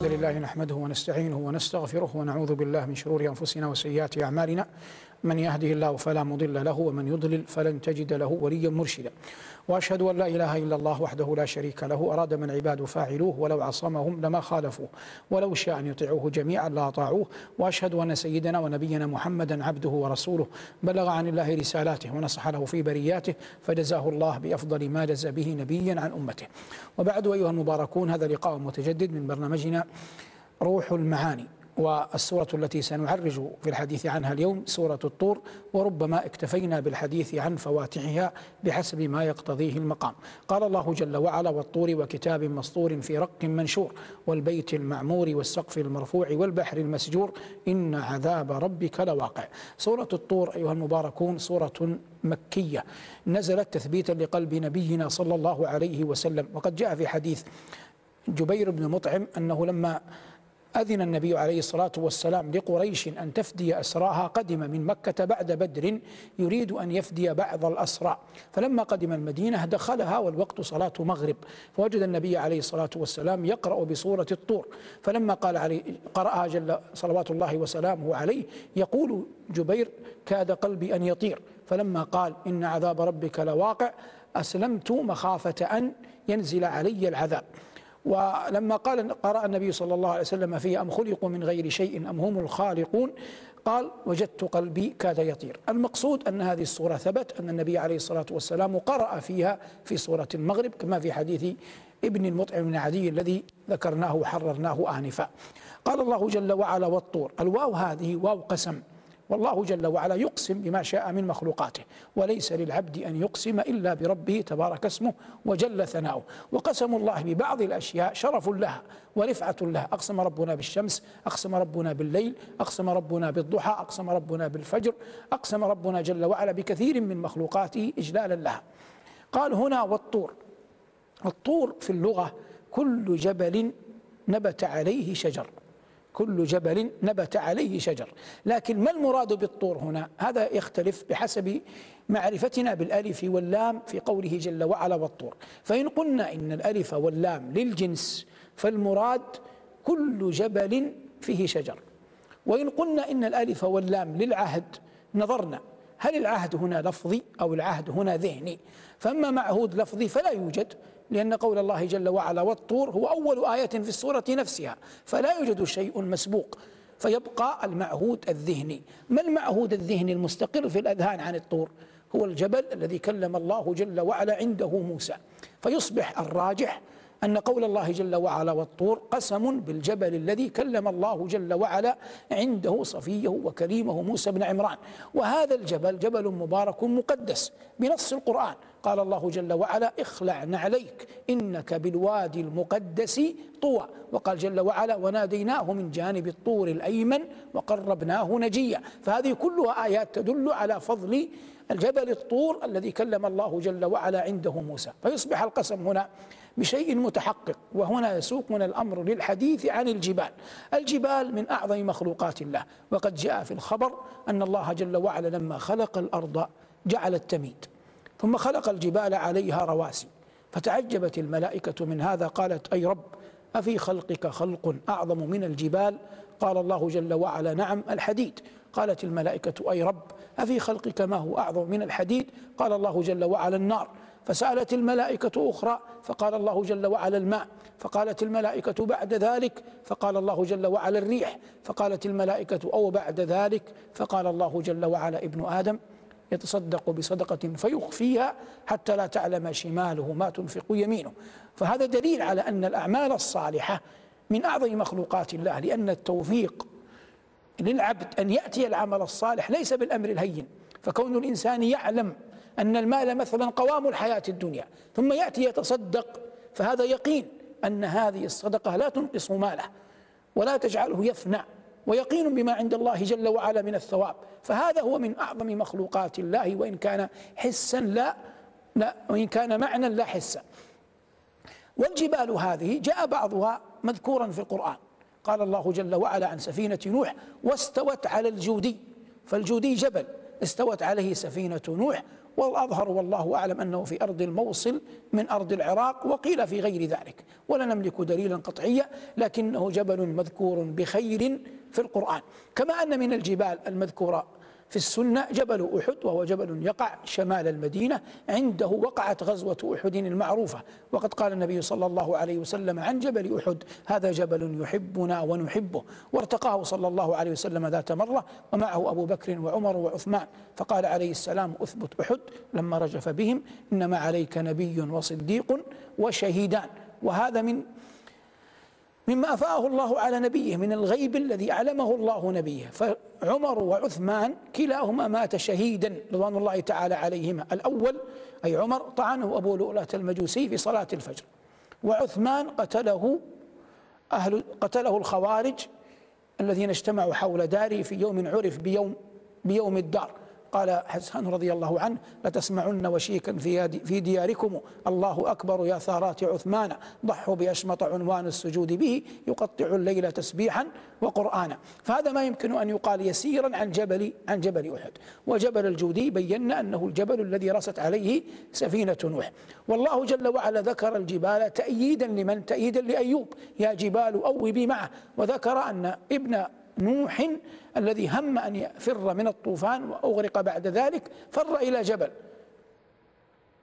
الحمد لله نحمده ونستعينه ونستغفره ونعوذ بالله من شرور أنفسنا وسيئات أعمالنا. من يهده الله فلا مضل له ومن يضلل فلن تجد له وليا مرشدا. وأشهد أن لا إله إلا الله وحده لا شريك له أراد من عباده فاعلوه ولو عصمهم لما خالفوه ولو شاء أن يطيعوه جميعا لأطاعوه وأشهد أن سيدنا ونبينا محمدا عبده ورسوله بلغ عن الله رسالاته ونصح له في برياته فجزاه الله بأفضل ما جز به نبيا عن أمته. وبعد أيها المباركون هذا لقاء متجدد من برنامجنا روح المعاني. والسورة التي سنعرج في الحديث عنها اليوم سورة الطور وربما اكتفينا بالحديث عن فواتحها بحسب ما يقتضيه المقام. قال الله جل وعلا والطور وكتاب مسطور في رق منشور والبيت المعمور والسقف المرفوع والبحر المسجور إن عذاب ربك لواقع. سورة الطور أيها المباركون سورة مكية. نزلت تثبيتا لقلب نبينا صلى الله عليه وسلم. وقد جاء في حديث جبير بن مطعم أنه لما أذن النبي عليه الصلاة والسلام لقريش أن تفدي أسراها قدم من مكة بعد بدر يريد أن يفدي بعض الأسرى فلما قدم المدينة دخلها والوقت صلاة مغرب فوجد النبي عليه الصلاة والسلام يقرأ بسورة الطور. فلما قال عليه قرأها جل صلوات الله وسلامه عليه يقول جبير كاد قلبي أن يطير. فلما قال إن عذاب ربك لواقع أسلمت مخافة أن ينزل علي العذاب. ولما قال قرأ النبي صلى الله عليه وسلم فيه أم خلقوا من غير شيء أم هم الخالقون؟ قال وجدت قلبي كاد يطير. المقصود أن هذه الصورة ثبت أن النبي عليه الصلاة والسلام قرأ فيها في سورة المغرب كما في حديث ابن المطعم بن عدي الذي ذكرناه وحررناه آنفا. قال الله جل وعلا والطور. الواو هذه واو قسم. والله جل وعلا يقسم بما شاء من مخلوقاته وليس للعبد أن يقسم إلا بربه تبارك اسمه وجل ثناؤه. وقسم الله ببعض الأشياء شرف لها ورفعة لها. أقسم ربنا بالشمس أقسم ربنا بالليل أقسم ربنا بالضحى أقسم ربنا بالفجر أقسم ربنا جل وعلا بكثير من مخلوقاته إجلالا لها. قال هنا والطور. الطور في اللغة كل جبل نبت عليه شجر. كل جبل نبت عليه شجر. لكن ما المراد بالطور هنا؟ هذا يختلف بحسب معرفتنا بالألف واللام في قوله جل وعلا والطور. فإن قلنا إن الألف واللام للجنس فالمراد كل جبل فيه شجر. وإن قلنا إن الألف واللام للعهد نظرنا هل العهد هنا لفظي أو العهد هنا ذهني؟ فأما معهود لفظي فلا يوجد لأن قول الله جل وعلا والطور هو أول آية في السورة نفسها فلا يوجد شيء مسبوق فيبقى المعهود الذهني. ما المعهود الذهني المستقر في الأذهان عن الطور؟ هو الجبل الذي كلم الله جل وعلا عنده موسى. فيصبح الراجح أن قول الله جل وعلا والطور قسم بالجبل الذي كلم الله جل وعلا عنده صفيه وكريمه موسى بن عمران. وهذا الجبل جبل مبارك مقدس بنص القرآن. قال الله جل وعلا اخلع نعليك إنك بالوادي المقدس طوى. وقال جل وعلا وناديناه من جانب الطور الأيمن وقربناه نجيا. فهذه كلها آيات تدل على فضل الجبل الطور الذي كلم الله جل وعلا عنده موسى. فيصبح القسم هنا بشيء متحقق وهنا يسوقنا الأمر للحديث عن الجبال. الجبال من أعظم مخلوقات الله. وقد جاء في الخبر أن الله جل وعلا لما خلق الأرض جعل التميد. ثم خلق الجبال عليها رواسي فتعجبت الملائكة من هذا قالت أي رب أفي خلقك خلق أعظم من الجبال؟ قال الله جل وعلا نعم الحديد. قالت الملائكة أي رب أفي خلقك ما هو أعظم من الحديد؟ قال الله جل وعلا النار. فسألت الملائكة أخرى فقال الله جل وعلا الماء. فقالت الملائكة بعد ذلك؟ فقال الله جل وعلا الريح. فقالت الملائكة أو بعد ذلك؟ فقال الله جل وعلا ابن آدم. يتصدق بصدقة فيخفيها حتى لا تعلم شماله ما تنفق يمينه. فهذا دليل على أن الأعمال الصالحة من أعظم مخلوقات الله لأن التوفيق للعبد أن يأتي العمل الصالح ليس بالأمر الهين. فكون الإنسان يعلم أن المال مثلا قوام الحياة الدنيا ثم يأتي يتصدق فهذا يقين أن هذه الصدقة لا تنقص ماله ولا تجعله يفنى. ويقين بما عند الله جل وعلا من الثواب. فهذا هو من أعظم مخلوقات الله وإن كان حسا لا لا وإن كان معنى لا حسا. والجبال هذه جاء بعضها مذكورا في القرآن. قال الله جل وعلا عن سفينة نوح واستوت على الجودي فالجودي جبل استوت عليه سفينة نوح والأظهر والله أعلم أنه في أرض الموصل من أرض العراق وقيل في غير ذلك. ولا نملك دليلا قطعيا لكنه جبل مذكور بخير في القرآن. كما أن من الجبال المذكورة في السنة جبل أحد وهو جبل يقع شمال المدينة عنده وقعت غزوة أحد المعروفة. وقد قال النبي صلى الله عليه وسلم عن جبل أحد هذا جبل يحبنا ونحبه. وارتقاه صلى الله عليه وسلم ذات مرة ومعه أبو بكر وعمر وعثمان. فقال عليه السلام أثبت أحد. لما رجف بهم إنما عليك نبي وصديق وشهيدان. وهذا من مما أفاءه الله على نبيه من الغيب الذي أعلمه الله نبيه. فعمر وعثمان كلاهما مات شهيدا رضوان الله تعالى عليهما. الأول أي عمر طعنه أبو لؤلؤة المجوسي في صلاة الفجر. وعثمان قتله أهل قتله الخوارج الذين اجتمعوا حول داره في يوم عرف بيوم بيوم الدار. قال حسان رضي الله عنه لتسمعن وشيكا في في دياركم. الله أكبر يا ثارات عثمان. ضحوا بأشمط عنوان السجود به. يقطع الليل تسبيحا وقرآنا. فهذا ما يمكن أن يقال يسيرا عن جبل عن جبل أحد. وجبل الجودي بينا أنه الجبل الذي رست عليه سفينة نوح. والله جل وعلا ذكر الجبال تأييدا لمن؟ تأييدا لأيوب. يا جبال أوبي معه. وذكر أن ابن نوح الذي هم أن يفر من الطوفان وأغرق بعد ذلك فر إلى جبل.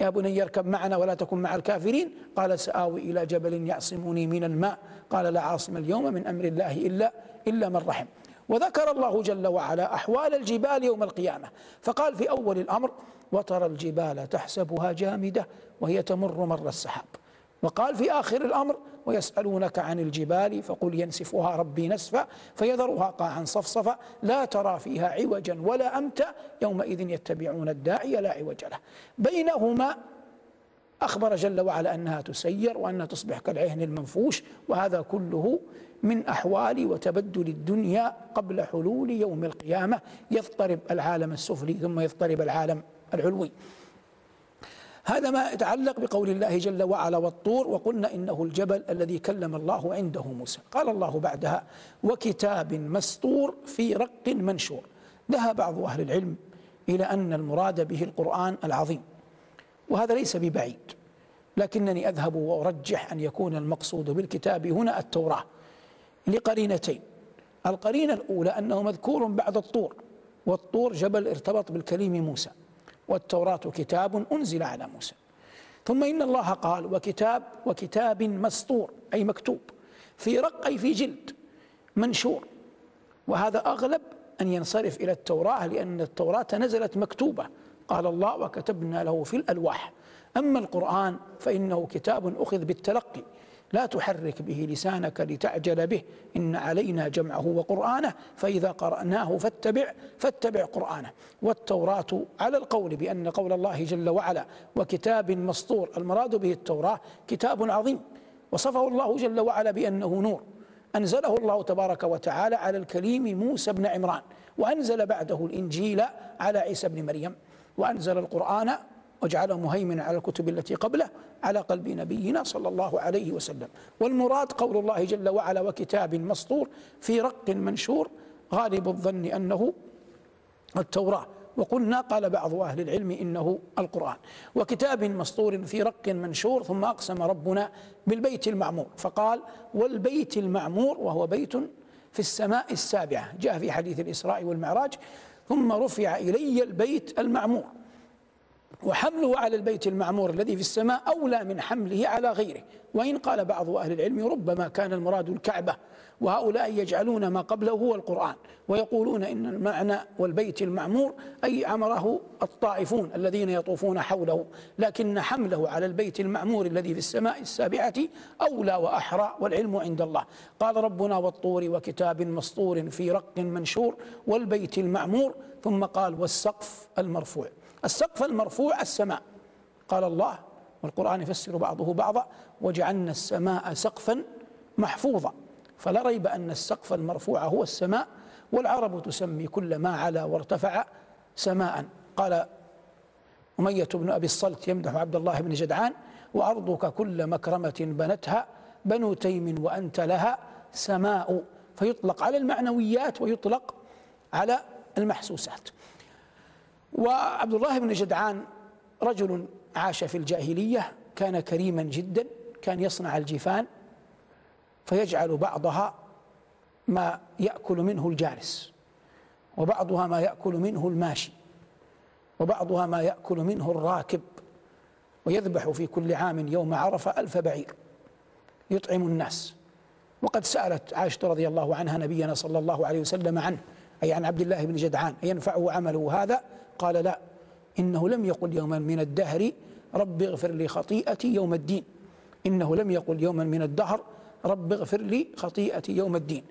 يا بني اركب معنا ولا تكن مع الكافرين. قال سآوي إلى جبل يعصمني من الماء. قال لا عاصم اليوم من أمر الله إلا إلا من رحم. وذكر الله جل وعلا أحوال الجبال يوم القيامة. فقال في أول الأمر وترى الجبال تحسبها جامدة وهي تمر مر السحاب. وقال في آخر الأمر ويسألونك عن الجبال فقل ينسفها ربي نسفا فيذرها قاعا صفصفا لا ترى فيها عوجا ولا أمتا يومئذ يتبعون الداعي لا عوج له. بينهما أخبر جل وعلا أنها تسير وأنها تصبح كالعهن المنفوش وهذا كله من أحوال وتبدل الدنيا قبل حلول يوم القيامة. يضطرب العالم السفلي ثم يضطرب العالم العلوي. هذا ما يتعلق بقول الله جل وعلا والطور وقلنا إنه الجبل الذي كلم الله عنده موسى. قال الله بعدها وكتاب مسطور في رق منشور. ذهب بعض أهل العلم إلى أن المراد به القرآن العظيم. وهذا ليس ببعيد. لكنني أذهب وأرجح أن يكون المقصود بالكتاب هنا التوراة لقرينتين. القرينة الأولى أنه مذكور بعد الطور. والطور جبل ارتبط بالكليم موسى. والتوراة كتاب أنزل على موسى. ثم إن الله قال وكتاب وكتاب مسطور أي مكتوب في رق أي في جلد منشور. وهذا أغلب أن ينصرف إلى التوراة لأن التوراة نزلت مكتوبة. قال الله وكتبنا له في الألواح. أما القرآن فإنه كتاب أخذ بالتلقي. لا تحرك به لسانك لتعجل به. إن علينا جمعه وقرآنه فإذا قرأناه فاتبع فاتبع قرآنه. والتوراة على القول بأن قول الله جل وعلا وكتاب مسطور المراد به التوراة كتاب عظيم. وصفه الله جل وعلا بأنه نور. أنزله الله تبارك وتعالى على الكليم موسى بن عمران وأنزل بعده الإنجيل على عيسى بن مريم وأنزل القرآن وجعله مهيمنا على الكتب التي قبله على قلب نبينا صلى الله عليه وسلم. والمراد قول الله جل وعلا وكتاب مسطور في رق منشور غالب الظن أنه التوراة. وقلنا قال بعض أهل العلم إنه القرآن. وكتاب مسطور في رق منشور ثم أقسم ربنا بالبيت المعمور. فقال والبيت المعمور وهو بيت في السماء السابعة. جاء في حديث الإسراء والمعراج ثم رفع إلي البيت المعمور. وحمله على البيت المعمور الذي في السماء أولى من حمله على غيره. وإن قال بعض أهل العلم ربما كان المراد الكعبة. وهؤلاء يجعلون ما قبله هو القرآن. ويقولون إن المعنى والبيت المعمور أي عمره الطائفون الذين يطوفون حوله. لكن حمله على البيت المعمور الذي في السماء السابعة أولى وأحرى والعلم عند الله. قال ربنا والطور وكتاب مسطور في رق منشور والبيت المعمور. ثم قال والسقف المرفوع. السقف المرفوع السماء. قال الله والقرآن يفسر بعضه بعضا وجعلنا السماء سقفا محفوظا. فلا ريب أن السقف المرفوع هو السماء والعرب تسمي كل ما علا وارتفع سماء. قال أمية بن أبي الصلت يمدح عبد الله بن جدعان وأرضك كل مكرمة بنتها بنو تيم وأنت لها سماء. فيطلق على المعنويات ويطلق على المحسوسات. وعبد الله بن جدعان رجل عاش في الجاهلية كان كريما جدا كان يصنع الجفان فيجعل بعضها ما يأكل منه الجالس وبعضها ما يأكل منه الماشي وبعضها ما يأكل منه الراكب ويذبح في كل عام يوم عرفة ألف بعير يطعم الناس. وقد سألت عائشة رضي الله عنها نبينا صلى الله عليه وسلم عنه أي عن عبد الله بن جدعان أينفعه عمله هذا؟ قال لا إنه لم يقل يوما من الدهر رب اغفر لي خطيئتي يوم الدين. إنه لم يقل يوما من الدهر رب اغفر لي خطيئتي يوم الدين.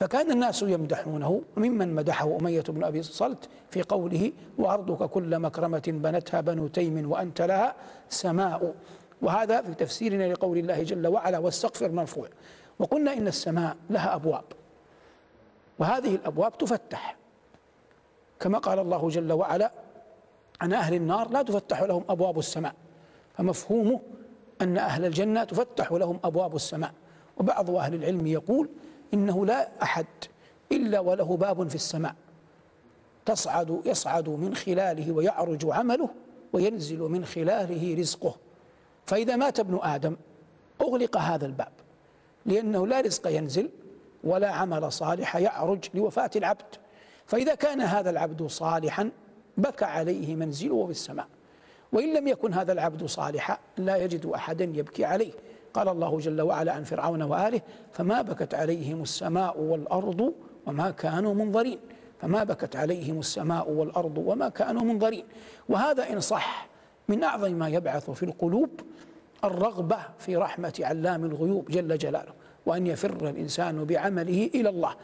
فكان الناس يمدحونه وممن مدحه أمية بن أبي صلت في قوله وأرضك كل مكرمة بنتها بنو تيم وأنت لها سماء وهذا في تفسيرنا لقول الله جل وعلا والسقف المرفوع وقلنا إن السماء لها أبواب وهذه الأبواب تفتح. كما قال الله جل وعلا عن أهل النار لا تفتح لهم أبواب السماء. فمفهومه أن أهل الجنة تفتح لهم أبواب السماء. وبعض أهل العلم يقول إنه لا أحد إلا وله باب في السماء. تصعد يصعد من خلاله ويعرج عمله وينزل من خلاله رزقه. فإذا مات ابن آدم أغلق هذا الباب لأنه لا رزق ينزل ولا عمل صالح يعرج لوفاة العبد. فإذا كان هذا العبد صالحا بكى عليه منزله في السماء. وإن لم يكن هذا العبد صالحا لا يجد أحدا يبكي عليه. قال الله جل وعلا عن فرعون وآله فما بكت عليهم السماء والأرض وما كانوا منظرين. فما بكت عليهم السماء والأرض وما كانوا منظرين. وهذا إن صح من أعظم ما يبعث في القلوب الرغبة في رحمة علام الغيوب جل جلاله وأن يفر الإنسان بعمله إلى الله.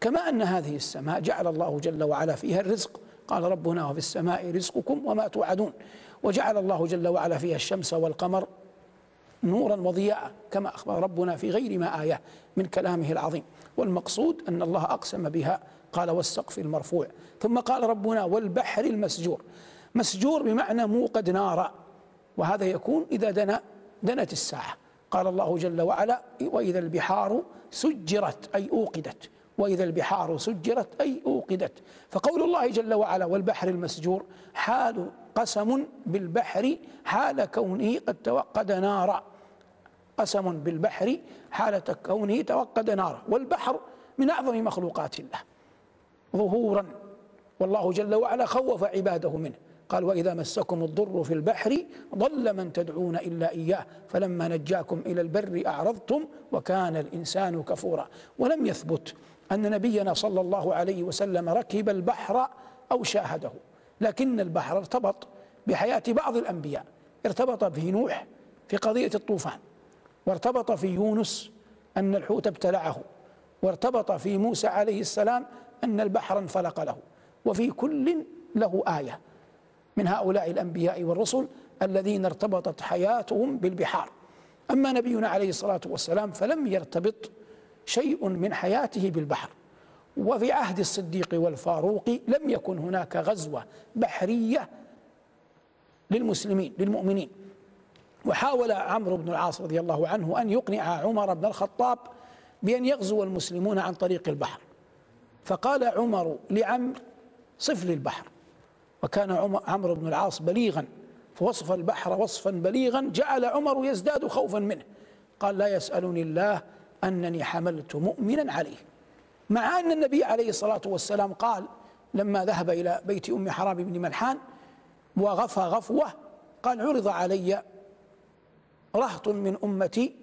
كما أن هذه السماء جعل الله جل وعلا فيها الرزق. قال ربنا وفي السماء رزقكم وما توعدون. وجعل الله جل وعلا فيها الشمس والقمر نورا وضياء كما أخبر ربنا في غير ما آية من كلامه العظيم. والمقصود أن الله أقسم بها قال والسقف المرفوع. ثم قال ربنا والبحر المسجور. مسجور بمعنى موقد نارا وهذا يكون إذا دنا دنت الساعة. قال الله جل وعلا وإذا البحار سجرت أي أوقدت. وإذا البحار سجرت أي أوقدت. فقول الله جل وعلا والبحر المسجور حال قسم بالبحر حال كونه قد توقد نارا. قسم بالبحر حالة كونه توقد نارا. والبحر من أعظم مخلوقات الله. ظهورا. والله جل وعلا خوف عباده منه. قال وإذا مسكم الضر في البحر ضل من تدعون إلا إياه فلما نجاكم إلى البر أعرضتم وكان الإنسان كفورا. ولم يثبت أن نبينا صلى الله عليه وسلم ركب البحر أو شاهده لكن البحر ارتبط بحياة بعض الأنبياء. ارتبط به نوح في قضية الطوفان وارتبط في يونس أن الحوت ابتلعه وارتبط في موسى عليه السلام أن البحر انفلق له وفي كل له آية. من هؤلاء الأنبياء والرسل الذين ارتبطت حياتهم بالبحار. أما نبينا عليه الصلاة والسلام فلم يرتبط شيء من حياته بالبحر وفي عهد الصديق والفاروق لم يكن هناك غزوة بحرية للمسلمين للمؤمنين. وحاول عمرو بن العاص رضي الله عنه أن يقنع عمر بن الخطاب بأن يغزو المسلمون عن طريق البحر. فقال عمر لعمر صف لي البحر وكان عمرو بن العاص بليغا فوصف البحر وصفا بليغا جعل عمر يزداد خوفا منه. قال لا يسألني الله أنني حملت مؤمنا عليه. مع أن النبي عليه الصلاة والسلام قال لما ذهب إلى بيت أم حرام بن ملحان وغفى غفوة قال عرض علي رهط من أمتي.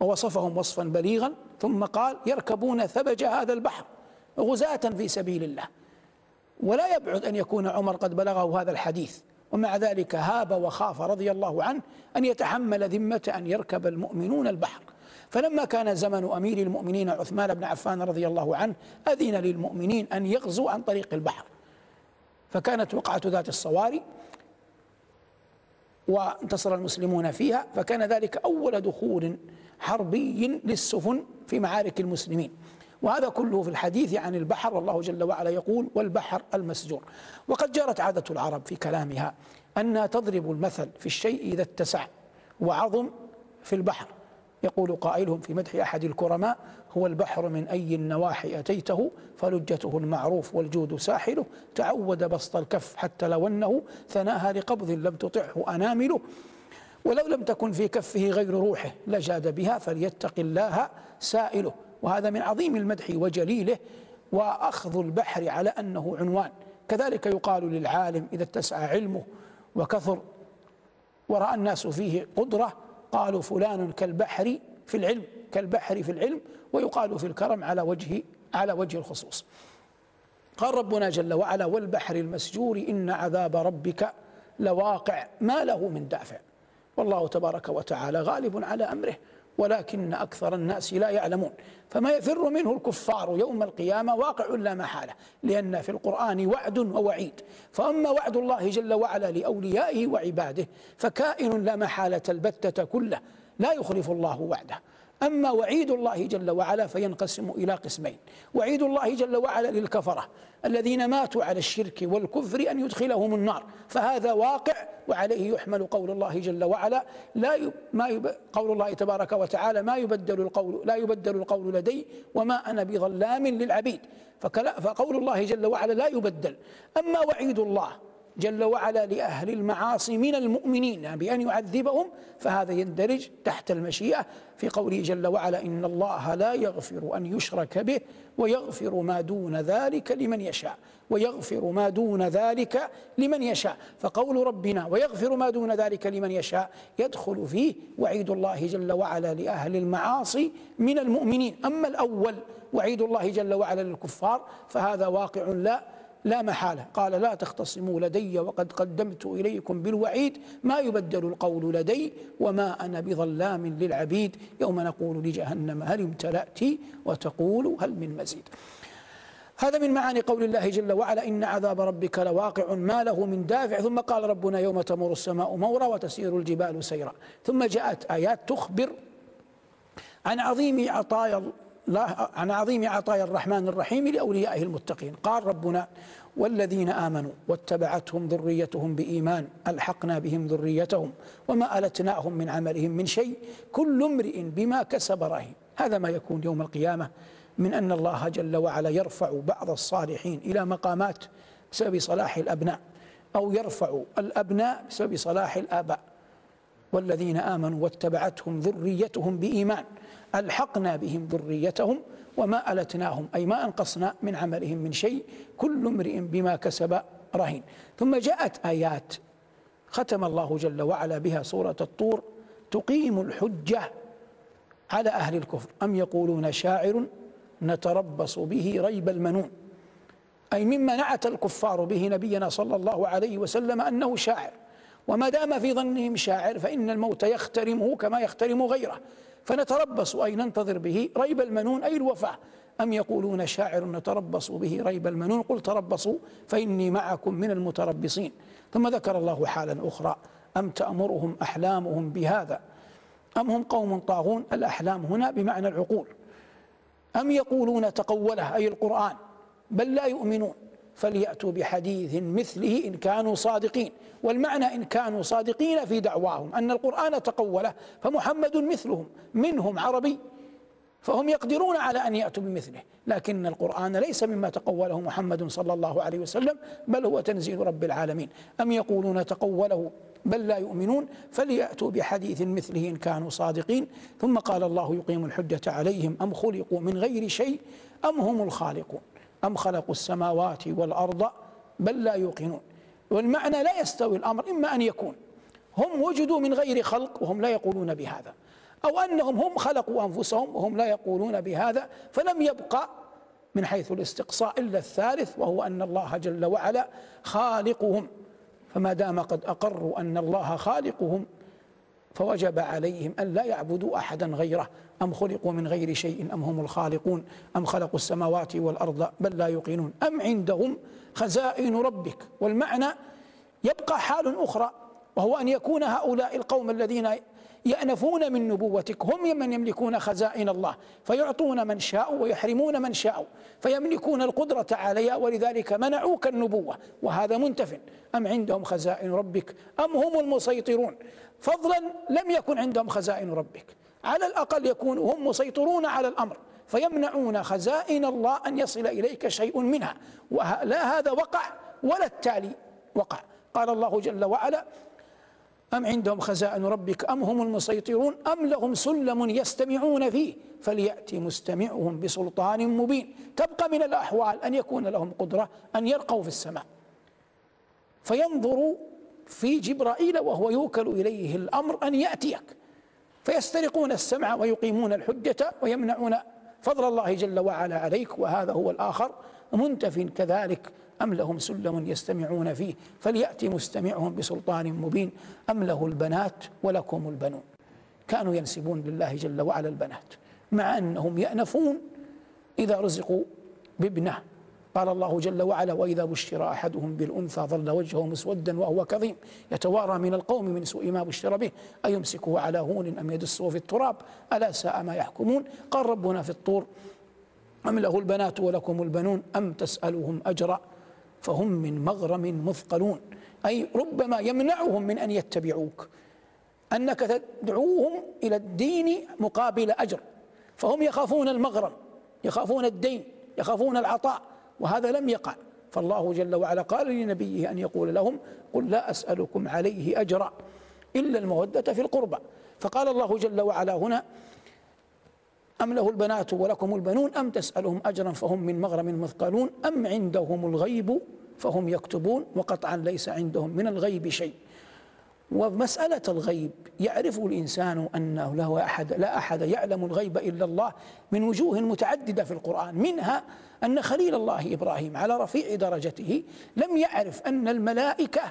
ووصفهم وصفا بليغا ثم قال يركبون ثبج هذا البحر غزاة في سبيل الله. ولا يبعد أن يكون عمر قد بلغه هذا الحديث. ومع ذلك هاب وخاف رضي الله عنه أن يتحمل ذمة أن يركب المؤمنون البحر. فلما كان زمن أمير المؤمنين عثمان بن عفان رضي الله عنه أذن للمؤمنين أن يغزوا عن طريق البحر. فكانت وقعة ذات الصواري وانتصر المسلمون فيها فكان ذلك أول دخول حربي للسفن في معارك المسلمين. وهذا كله في الحديث عن البحر والله جل وعلا يقول والبحر المسجور. وقد جرت عادة العرب في كلامها أنها تضرب المثل في الشيء إذا اتسع وعظم في البحر. يقول قائلهم في مدح أحد الكرماء هو البحر من أي النواحي أتيته؟ فلجته المعروف والجود ساحله. تعود بسط الكف حتى لو أنه ثناها لقبض لم تطعه أنامله. ولو لم تكن في كفه غير روحه لجاد بها فليتق الله سائله. وهذا من عظيم المدح وجليله وأخذ البحر على أنه عنوان. كذلك يقال للعالم إذا اتسع علمه وكثر ورأى الناس فيه قدرة قالوا فلان كالبحر في العلم كالبحر في العلم ويقال في الكرم على وجه على وجه الخصوص. قال ربنا جل وعلا والبحر المسجور إن عذاب ربك لواقع. ما له من دافع. والله تبارك وتعالى غالب على أمره. ولكن أكثر الناس لا يعلمون. فما يفر منه الكفار يوم القيامة واقع لا محالة لأن في القرآن وعد ووعيد. فأما وعد الله جل وعلا لأوليائه وعباده فكائن لا محالة البتة كله لا يخلف الله وعده. أما وعيد الله جل وعلا فينقسم إلى قسمين. وعيد الله جل وعلا للكفرة الذين ماتوا على الشرك والكفر أن يدخلهم النار. فهذا واقع وعليه يحمل قول الله جل وعلا لا يب ما يب قول الله تبارك وتعالى ما يبدل القول لا يبدل القول لدي وما أنا بظلام للعبيد. فقول الله جل وعلا لا يبدل. أما وعيد الله جل وعلا لأهل المعاصي من المؤمنين بأن يعذبهم فهذا يندرج تحت المشيئة في قوله جل وعلا إن الله لا يغفر أن يشرك به ويغفر ما دون ذلك لمن يشاء ويغفر ما دون ذلك لمن يشاء. فقول ربنا ويغفر ما دون ذلك لمن يشاء يدخل فيه وعيد الله جل وعلا لأهل المعاصي من المؤمنين. أما الأول وعيد الله جل وعلا للكفار فهذا واقع لا لا محالة. قال لا تختصموا لدي وقد قدمت إليكم بالوعيد ما يبدل القول لدي وما أنا بظلام للعبيد. يوم نقول لجهنم هل امتلأت وتقول هل من مزيد. هذا من معاني قول الله جل وعلا إن عذاب ربك لواقع ما له من دافع. ثم قال ربنا يوم تمر السماء مورا وتسير الجبال سيرا. ثم جاءت آيات تخبر عن عظيم عطايا عن عظيم عطايا الرحمن الرحيم لأوليائه المتقين. قال ربنا والذين آمنوا واتبعتهم ذريتهم بإيمان ألحقنا بهم ذريتهم وما ألتناهم من عملهم من شيء كل امرئ بما كسب رهين. هذا ما يكون يوم القيامة من أن الله جل وعلا يرفع بعض الصالحين إلى مقامات بسبب صلاح الأبناء أو يرفع الأبناء بسبب صلاح الآباء. والذين آمنوا واتبعتهم ذريتهم بإيمان ألحقنا بهم ذريتهم وما ألتناهم أي ما أنقصنا من عملهم من شيء كل امرئ بما كسب رهين. ثم جاءت آيات ختم الله جل وعلا بها سورة الطور تقيم الحجة على أهل الكفر. أم يقولون شاعر نتربص به ريب المنون؟ أي مما نعت الكفار به نبينا صلى الله عليه وسلم أنه شاعر. وما دام في ظنهم شاعر فإن الموت يخترمه كما يخترم غيره. فنتربص أي ننتظر به ريب المنون أي الوفاة أم يقولون شاعر نتربص به ريب المنون؟ قل تربصوا فإني معكم من المتربصين. ثم ذكر الله حالا أخرى أم تأمرهم أحلامهم بهذا؟ أم هم قوم طاغون؟ الأحلام هنا بمعنى العقول. أم يقولون تقوله أي القرآن بل لا يؤمنون. فليأتوا بحديث مثله إن كانوا صادقين. والمعنى إن كانوا صادقين في دعواهم أن القرآن تقوله فمحمد مثلهم منهم عربي فهم يقدرون على أن يأتوا بمثله. لكن القرآن ليس مما تقوله محمد صلى الله عليه وسلم بل هو تنزيل رب العالمين. أم يقولون تقوله بل لا يؤمنون؟ فليأتوا بحديث مثله إن كانوا صادقين. ثم قال الله يقيم الحجة عليهم أم خلقوا من غير شيء أم هم الخالقون؟ أم خلقوا السماوات والأرض بل لا يوقنون. والمعنى لا يستوي الأمر إما أن يكون هم وجدوا من غير خلق وهم لا يقولون بهذا أو أنهم هم خلقوا أنفسهم وهم لا يقولون بهذا فلم يبقى من حيث الاستقصاء إلا الثالث وهو أن الله جل وعلا خالقهم. فما دام قد أقروا أن الله خالقهم فوجب عليهم أن لا يعبدوا أحدا غيره. أم خلقوا من غير شيء أم هم الخالقون أم خلقوا السماوات والأرض بل لا يقينون أم عندهم خزائن ربك والمعنى يبقى حال أخرى وهو أن يكون هؤلاء القوم الذين يأنفون من نبوتك هم من يملكون خزائن الله فيعطون من شاء ويحرمون من شاء فيملكون القدرة عليها ولذلك منعوك النبوة وهذا منتف أم عندهم خزائن ربك أم هم المسيطرون فضلا لم يكن عندهم خزائن ربك على الأقل يكونوا هم مسيطرون على الأمر فيمنعون خزائن الله أن يصل إليك شيء منها ولا هذا وقع ولا التالي وقع. قال الله جل وعلا أم عندهم خزائن ربك أم هم المسيطرون أم لهم سلم يستمعون فيه؟ فليأتي مستمعهم بسلطان مبين. تبقى من الأحوال أن يكون لهم قدرة أن يرقوا في السماء. فينظروا في جبرائيل وهو يوكل إليه الأمر أن يأتيك. فيسترقون السمع ويقيمون الحجة ويمنعون فضل الله جل وعلا عليك وهذا هو الآخر. منتف كذلك؟ أم لهم سلم يستمعون فيه؟ فليأتي مستمعهم بسلطان مبين. أم له البنات ولكم البنون؟ كانوا ينسبون لله جل وعلا البنات مع أنهم يأنفون إذا رزقوا بابنه. قال الله جل وعلا وإذا بشر أحدهم بالأنثى ظل وجهه مسودا وهو كظيم يتوارى من القوم من سوء ما بشر به أيمسكه على هون أم يدسه في التراب؟ ألا ساء ما يحكمون؟ قال ربنا في الطور أم له البنات ولكم البنون أم تسألهم أجرا؟ فهم من مغرم مثقلون. أي ربما يمنعهم من أن يتبعوك أنك تدعوهم إلى الدين مقابل أجر فهم يخافون المغرم يخافون الدين يخافون العطاء وهذا لم يقع. فالله جل وعلا قال لنبيه أن يقول لهم قل لا أسألكم عليه أجرا إلا المودة في القربى. فقال الله جل وعلا هنا أم له البنات ولكم البنون أم تسألهم أجرا فهم من مغرم مثقلون أم عندهم الغيب فهم يكتبون وقطعا ليس عندهم من الغيب شيء. ومسألة الغيب يعرف الإنسان أنه له أحد لا أحد يعلم الغيب إلا الله من وجوه متعددة في القرآن. منها أن خليل الله إبراهيم على رفيع درجته لم يعرف أن الملائكة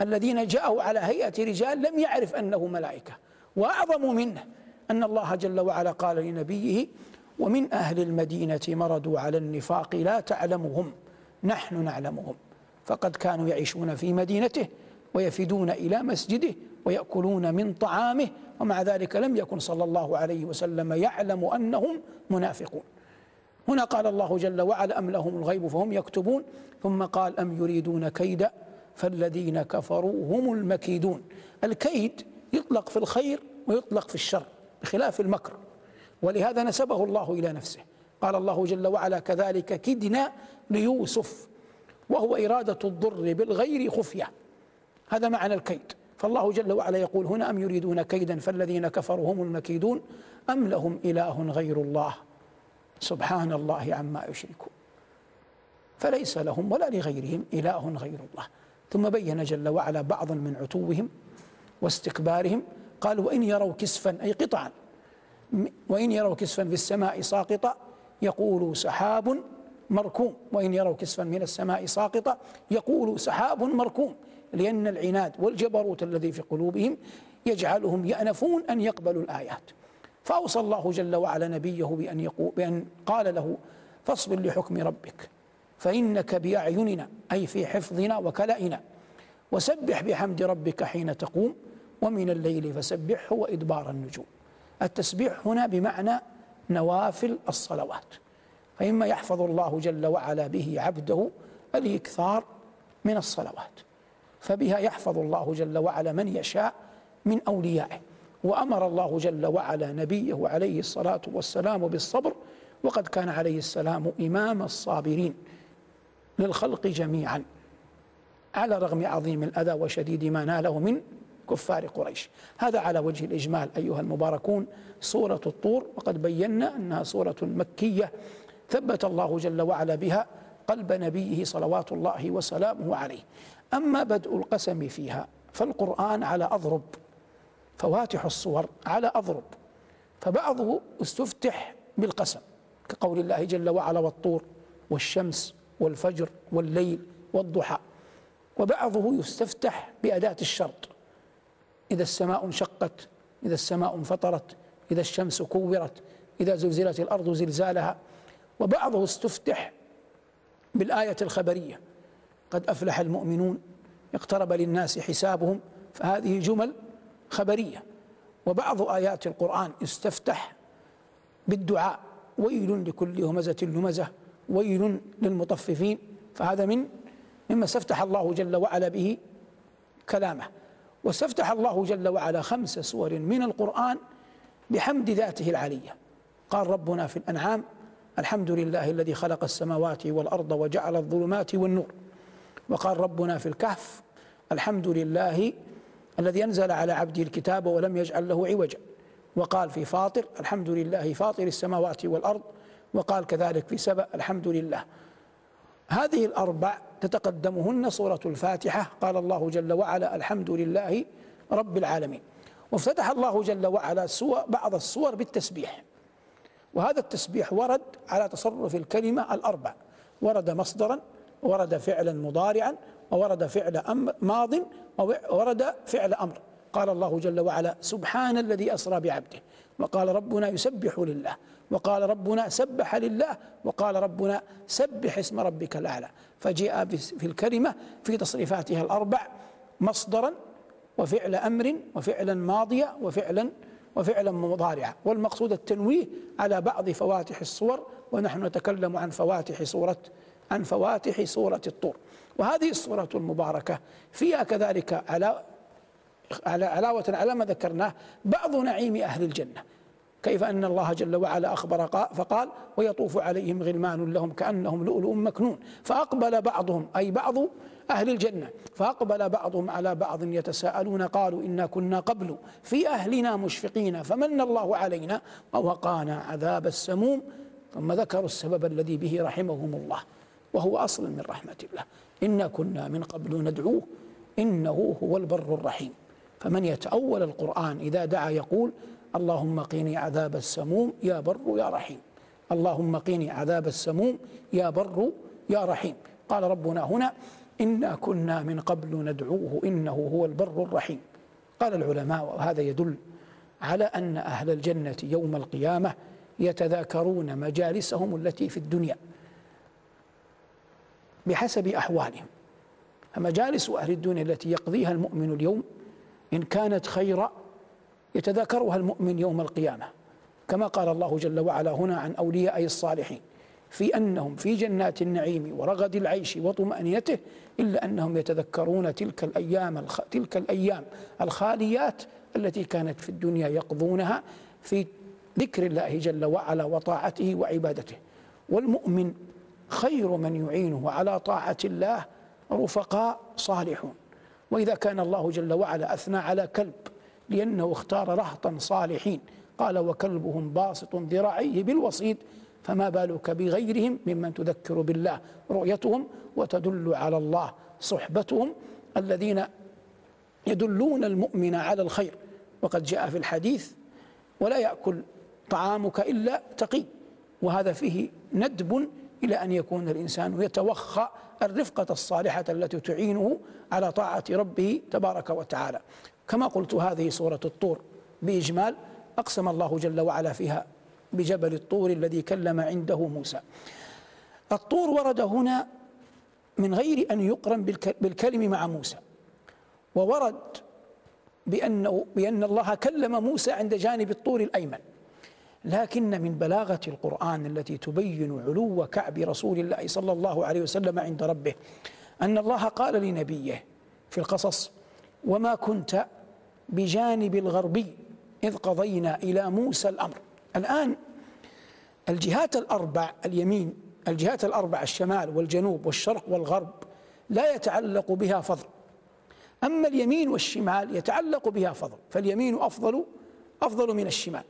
الذين جاءوا على هيئة رجال لم يعرف أنه ملائكة. وأعظم منه أن الله جل وعلا قال لنبيه ومن أهل المدينة مردوا على النفاق لا تعلمهم نحن نعلمهم. فقد كانوا يعيشون في مدينته ويفدون إلى مسجده ويأكلون من طعامه ومع ذلك لم يكن صلى الله عليه وسلم يعلم أنهم منافقون. هنا قال الله جل وعلا أم لهم الغيب فهم يكتبون؟ ثم قال أم يريدون كيدا فالذين كفروا هم المكيدون. الكيد يطلق في الخير ويطلق في الشر بخلاف المكر. ولهذا نسبه الله إلى نفسه. قال الله جل وعلا كذلك كدنا ليوسف وهو إرادة الضر بالغير خفية. هذا معنى الكيد. فالله جل وعلا يقول هنا أم يريدون كيدا؟ فالذين كفروا هم المكيدون. أم لهم إله غير الله؟ سبحان الله عما يشركون. فليس لهم ولا لغيرهم إله غير الله. ثم بين جل وعلا بعضا من عتوهم واستكبارهم قال وإن يروا كسفا أي قطعا وإن يروا كسفا في السماء ساقطا يقولوا سحاب مركوم. وإن يروا كسفا من السماء ساقطا يقولوا سحاب مركوم. لأن العناد والجبروت الذي في قلوبهم يجعلهم يأنفون أن يقبلوا الآيات. فأوصى الله جل وعلا نبيه بأن, يقول بأن قال له فاصبر لحكم ربك فإنك بأعيننا أي في حفظنا وكلائنا. وسبح بحمد ربك حين تقوم ومن الليل فسبحه وإدبار النجوم. التسبيح هنا بمعنى نوافل الصلوات. فإما يحفظ الله جل وعلا به عبده الإكثار من الصلوات فبها يحفظ الله جل وعلا من يشاء من أوليائه. وأمر الله جل وعلا نبيه عليه الصلاة والسلام بالصبر وقد كان عليه السلام إمام الصابرين للخلق جميعا على رغم عظيم الأذى وشديد ما ناله من كفار قريش. هذا على وجه الإجمال أيها المباركون سورة الطور وقد بينا أنها سورة مكية ثبت الله جل وعلا بها قلب نبيه صلوات الله وسلامه عليه. أما بدء القسم فيها فالقرآن على أضرب. فواتح الصور على أضرب. فبعضه استفتح بالقسم كقول الله جل وعلا والطور والشمس والفجر والليل والضحى. وبعضه يستفتح بأداة الشرط. إذا السماء انشقت إذا السماء انفطرت إذا الشمس كورت إذا زلزلت الأرض زلزالها. وبعضه استفتح بالآية الخبرية. قد أفلح المؤمنون اقترب للناس حسابهم فهذه جمل خبرية. وبعض آيات القرآن استفتح بالدعاء. ويل لكل همزة لمزة. ويل للمطففين. فهذا من مما استفتح الله جل وعلا به كلامه. واستفتح الله جل وعلا خمس سور من القرآن بحمد ذاته العلية. قال ربنا في الأنعام الحمد لله الذي خلق السماوات والأرض وجعل الظلمات والنور. وقال ربنا في الكهف الحمد لله الذي أنزل على عبده الكتاب ولم يجعل له عوجا. وقال في فاطر الحمد لله فاطر السماوات والأرض. وقال كذلك في سبأ الحمد لله. هذه الأربع تتقدمهن سورة الفاتحة. قال الله جل وعلا الحمد لله رب العالمين. وافتتح الله جل وعلا بعض السور بالتسبيح. وهذا التسبيح ورد على تصرف الكلمة الأربع. ورد مصدرا ورد فعلا مضارعا وورد فعل أمر ماض وورد فعل أمر. قال الله جل وعلا سبحان الذي أسرى بعبده. وقال ربنا يسبح لله. وقال ربنا سبح لله. وقال ربنا سبح اسم ربك الأعلى. فجاء في الكلمة في تصريفاتها الأربع مصدرا وفعل أمر وفعلا ماضيا وفعلا وفعلا مضارعا والمقصود التنويه على بعض فواتح الصور ونحن نتكلم عن فواتح سورة عن فواتح سورة الطور. وهذه السورة المباركة فيها كذلك على على علاوة على ما ذكرناه بعض نعيم أهل الجنة. كيف أن الله جل وعلا أخبر فقال ويطوف عليهم غلمان لهم كأنهم لؤلؤ مكنون فأقبل بعضهم أي بعض أهل الجنة فأقبل بعضهم على بعض يتساءلون قالوا إنا كنا قبل في أهلنا مشفقين فمن الله علينا؟ ووقانا عذاب السموم ثم ذكروا السبب الذي به رحمهم الله. وهو أصل من رحمة الله. إنا كنا من قبل ندعوه. إنه هو البر الرحيم. فمن يتأول القرآن إذا دعا يقول اللهم قيني عذاب السموم يا بر يا رحيم. اللهم قيني عذاب السموم يا بر يا رحيم. قال ربنا هنا إنا كنا من قبل ندعوه إنه هو البر الرحيم. قال العلماء وهذا يدل على أن أهل الجنة يوم القيامة يتذاكرون مجالسهم التي في الدنيا. بحسب أحوالهم. فمجالس أهل الدنيا التي يقضيها المؤمن اليوم إن كانت خيرا يتذاكرها المؤمن يوم القيامة. كما قال الله جل وعلا هنا عن أولياء الصالحين في أنهم في جنات النعيم ورغد العيش وطمأنينته إلا أنهم يتذكرون تلك الأيام الخ... تلك الأيام الخاليات التي كانت في الدنيا يقضونها في ذكر الله جل وعلا وطاعته وعبادته. والمؤمن خير من يعينه على طاعة الله رفقاء صالحون. وإذا كان الله جل وعلا أثنى على كلب لأنه اختار رهطا صالحين قال وكلبهم باسط ذراعيه بالوصيد فما بالك بغيرهم ممن تذكر بالله؟ رؤيتهم وتدل على الله صحبتهم الذين يدلون المؤمن على الخير. وقد جاء في الحديث ولا يأكل طعامك إلا تقي وهذا فيه ندب إلى أن يكون الإنسان يتوخى الرفقة الصالحة التي تعينه على طاعة ربه تبارك وتعالى. كما قلت هذه سورة الطور بإجمال أقسم الله جل وعلا فيها بجبل الطور الذي كلم عنده موسى. الطور ورد هنا من غير أن يقرن بالكلم مع موسى. وورد بأنه بأن الله كلم موسى عند جانب الطور الأيمن. لكن من بلاغة القرآن التي تبين علو كعب رسول الله صلى الله عليه وسلم عند ربه أن الله قال لنبيه في القصص وما كنت بجانب الغربي إذ قضينا إلى موسى الأمر. الآن الجهات الأربع اليمين الجهات الأربع الشمال والجنوب والشرق والغرب لا يتعلق بها فضل أما اليمين والشمال يتعلق بها فضل فاليمين أفضل أفضل من الشمال.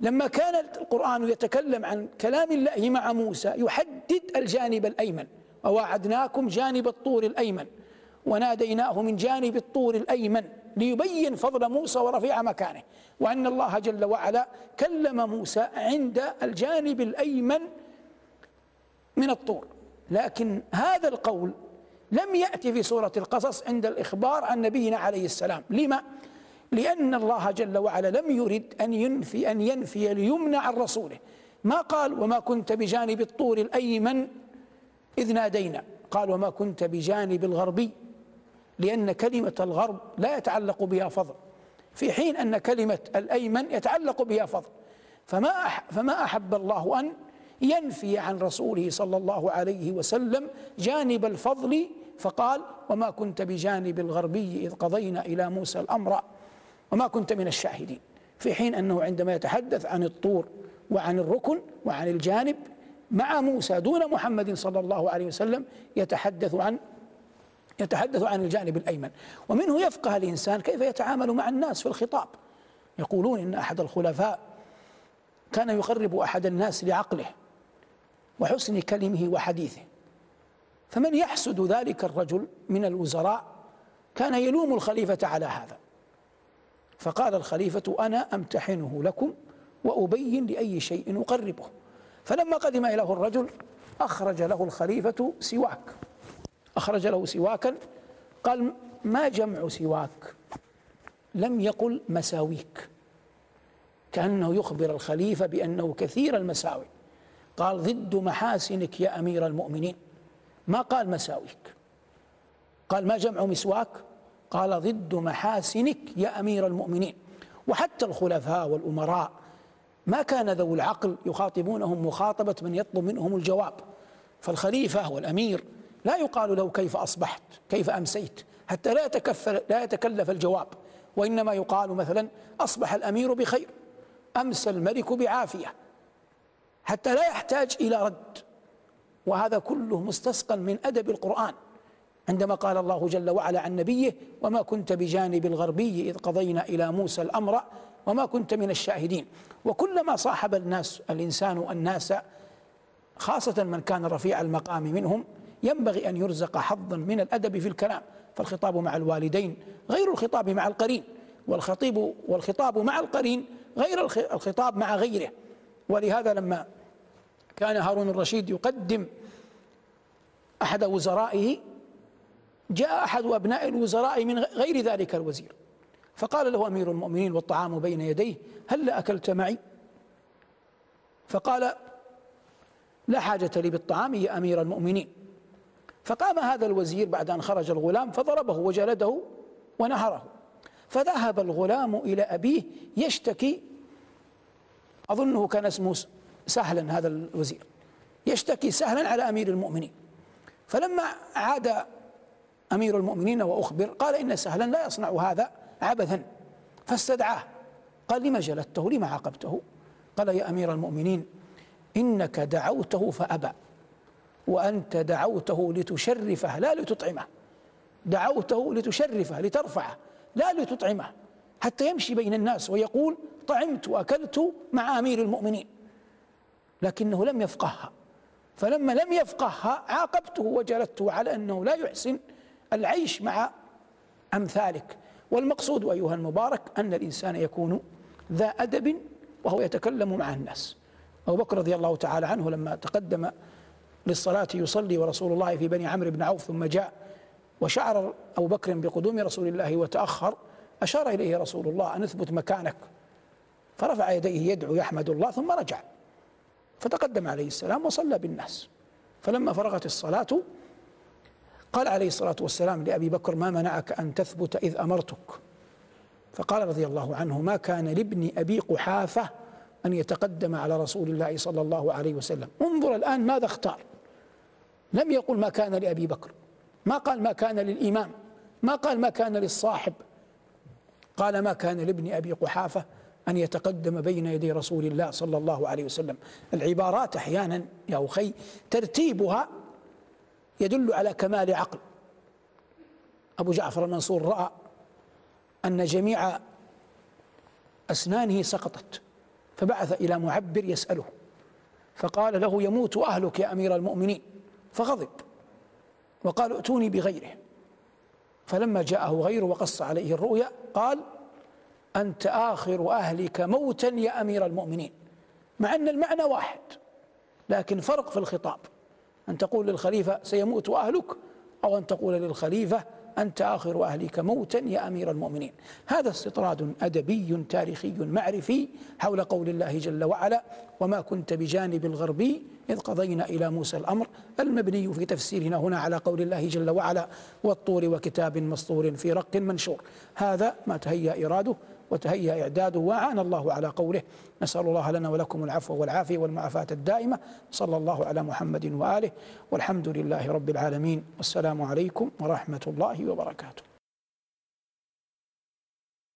لما كان القرآن يتكلم عن كلام الله مع موسى يحدد الجانب الأيمن. وواعدناكم جانب الطور الأيمن. وناديناه من جانب الطور الأيمن ليبين فضل موسى ورفيع مكانه. وأن الله جل وعلا كلم موسى عند الجانب الأيمن من الطور. لكن هذا القول لم يأتي في سورة القصص عند الإخبار عن نبينا عليه السلام. لما؟ لأن الله جل وعلا لم يرد أن ينفي أن ينفي اليمنى عن رسوله. ما قال وما كنت بجانب الطور الأيمن إذ نادينا. قال وما كنت بجانب الغربي لأن كلمة الغرب لا يتعلق بها فضل. في حين أن كلمة الأيمن يتعلق بها فضل. فما فما أحب الله أن ينفي عن رسوله صلى الله عليه وسلم جانب الفضل؟ فقال وما كنت بجانب الغربي إذ قضينا إلى موسى الأمر. وما كنت من الشاهدين. في حين أنه عندما يتحدث عن الطور وعن الركن وعن الجانب مع موسى دون محمد صلى الله عليه وسلم يتحدث عن يتحدث عن الجانب الأيمن. ومنه يفقه الإنسان كيف يتعامل مع الناس في الخطاب. يقولون إن أحد الخلفاء كان يقرب أحد الناس لعقله وحسن كلمه وحديثه. فمن يحسد ذلك الرجل من الوزراء كان يلوم الخليفة على هذا. فقال الخليفة أنا أمتحنه لكم وأبين لأي شيء أقربه. فلما قدم إليه الرجل أخرج له الخليفة سواك. أخرج له سواكا قال ما جمع سواك؟ لم يقل مساويك. كأنه يخبر الخليفة بأنه كثير المساوي. قال ضد محاسنك يا أمير المؤمنين. ما قال مساويك؟ قال ما جمع مسواك؟ قال ضد محاسنك يا أمير المؤمنين. وحتى الخلفاء والأمراء ما كان ذو العقل يخاطبونهم مخاطبة من يطلب منهم الجواب. فالخليفة والأمير لا يقال له كيف أصبحت كيف أمسيت حتى لا يتكفل لا يتكلف الجواب. وإنما يقال مثلا أصبح الأمير بخير أمسى الملك بعافية حتى لا يحتاج إلى رد. وهذا كله مستسقا من أدب القرآن. عندما قال الله جل وعلا عن نبيه وما كنت بجانب الغربي إذ قضينا إلى موسى الأمر وما كنت من الشاهدين. وكلما صاحب الناس الإنسان الناس خاصة من كان رفيع المقام منهم ينبغي أن يرزق حظا من الأدب في الكلام فالخطاب مع الوالدين غير الخطاب مع القرين والخطيب والخطاب مع القرين غير الخطاب مع غيره. ولهذا لما كان هارون الرشيد يقدم أحد وزرائه جاء أحد أبناء الوزراء من غير ذلك الوزير. فقال له أمير المؤمنين والطعام بين يديه هل أكلت معي؟ فقال لا حاجة لي بالطعام يا أمير المؤمنين. فقام هذا الوزير بعد أن خرج الغلام فضربه وجلده ونهره. فذهب الغلام إلى أبيه يشتكي أظنه كان اسمه سهلا هذا الوزير يشتكي سهلا على أمير المؤمنين. فلما عاد أمير المؤمنين وأخبر قال إن سهلا لا يصنع هذا عبثا. فاستدعاه. قال لما جلدته؟ لما عاقبته؟ قال يا أمير المؤمنين إنك دعوته فأبى وأنت دعوته لتشرفه لا لتطعمه. دعوته لتشرفه لترفعه لا لتطعمه حتى يمشي بين الناس ويقول طعمت وأكلت مع أمير المؤمنين. لكنه لم يفقهها. فلما لم يفقهها عاقبته وجلدته على أنه لا يحسن العيش مع أمثالك. والمقصود أيها المبارك أن الإنسان يكون ذا أدب وهو يتكلم مع الناس. أبو بكر رضي الله تعالى عنه لما تقدم للصلاة يصلي ورسول الله في بني عمرو بن عوف ثم جاء وشعر أبو بكر بقدوم رسول الله وتأخر أشار إليه رسول الله أن أثبت مكانك. فرفع يديه يدعو يحمد الله ثم رجع. فتقدم عليه السلام وصلى بالناس. فلما فرغت الصلاة قال عليه الصلاة والسلام لأبي بكر ما منعك أن تثبت إذ أمرتك؟ فقال رضي الله عنه ما كان لابن أبي قحافة أن يتقدم على رسول الله صلى الله عليه وسلم. انظر الآن ماذا اختار. لم يقل ما كان لأبي بكر ما قال ما كان للإمام ما قال ما كان للصاحب. قال ما كان لابن أبي قحافة أن يتقدم بين يدي رسول الله صلى الله عليه وسلم. العبارات أحيانا يا أخي ترتيبها يدل على كمال عقل. أبو جعفر المنصور رأى أن جميع أسنانه سقطت فبعث إلى معبر يسأله فقال له يموت أهلك يا أمير المؤمنين. فغضب وقال ائتوني بغيره. فلما جاءه غيره وقص عليه الرؤيا قال أنت آخر أهلك موتا يا أمير المؤمنين. مع أن المعنى واحد لكن فرق في الخطاب. أن تقول للخليفة سيموت أهلك أو أن تقول للخليفة أنت آخر أهلك موتا يا أمير المؤمنين. هذا استطراد أدبي تاريخي معرفي حول قول الله جل وعلا وما كنت بجانب الغربي إذ قضينا إلى موسى الأمر المبني في تفسيرنا هنا على قول الله جل وعلا والطور وكتاب مسطور في رق منشور هذا ما تهيأ إراده وتهيأ إعداده وأعان الله على قوله نسأل الله لنا ولكم العفو والعافية والمعافاة الدائمة. صلى الله على محمد وآله والحمد لله رب العالمين. والسلام عليكم ورحمة الله وبركاته.